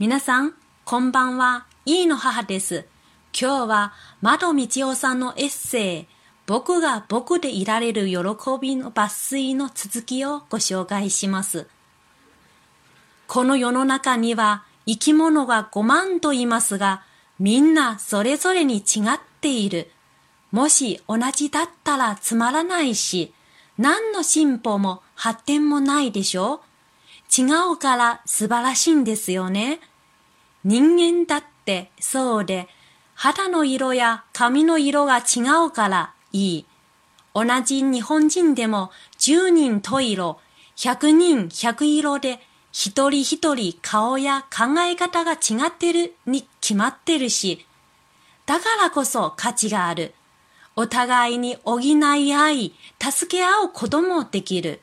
皆さん、こんばんは。いいの母です。今日は、窓道夫さんのエッセイ、僕が僕でいられる喜びの抜粋の続きをご紹介します。この世の中には生き物が5万と言いますが、みんなそれぞれに違っている。もし同じだったらつまらないし、何の進歩も発展もないでしょう違うから素晴らしいんですよね。人間だってそうで、肌の色や髪の色が違うからいい。同じ日本人でも10人十色、100人100色で一人一人顔や考え方が違ってるに決まってるし、だからこそ価値がある。お互いに補い合い、助け合うこともできる。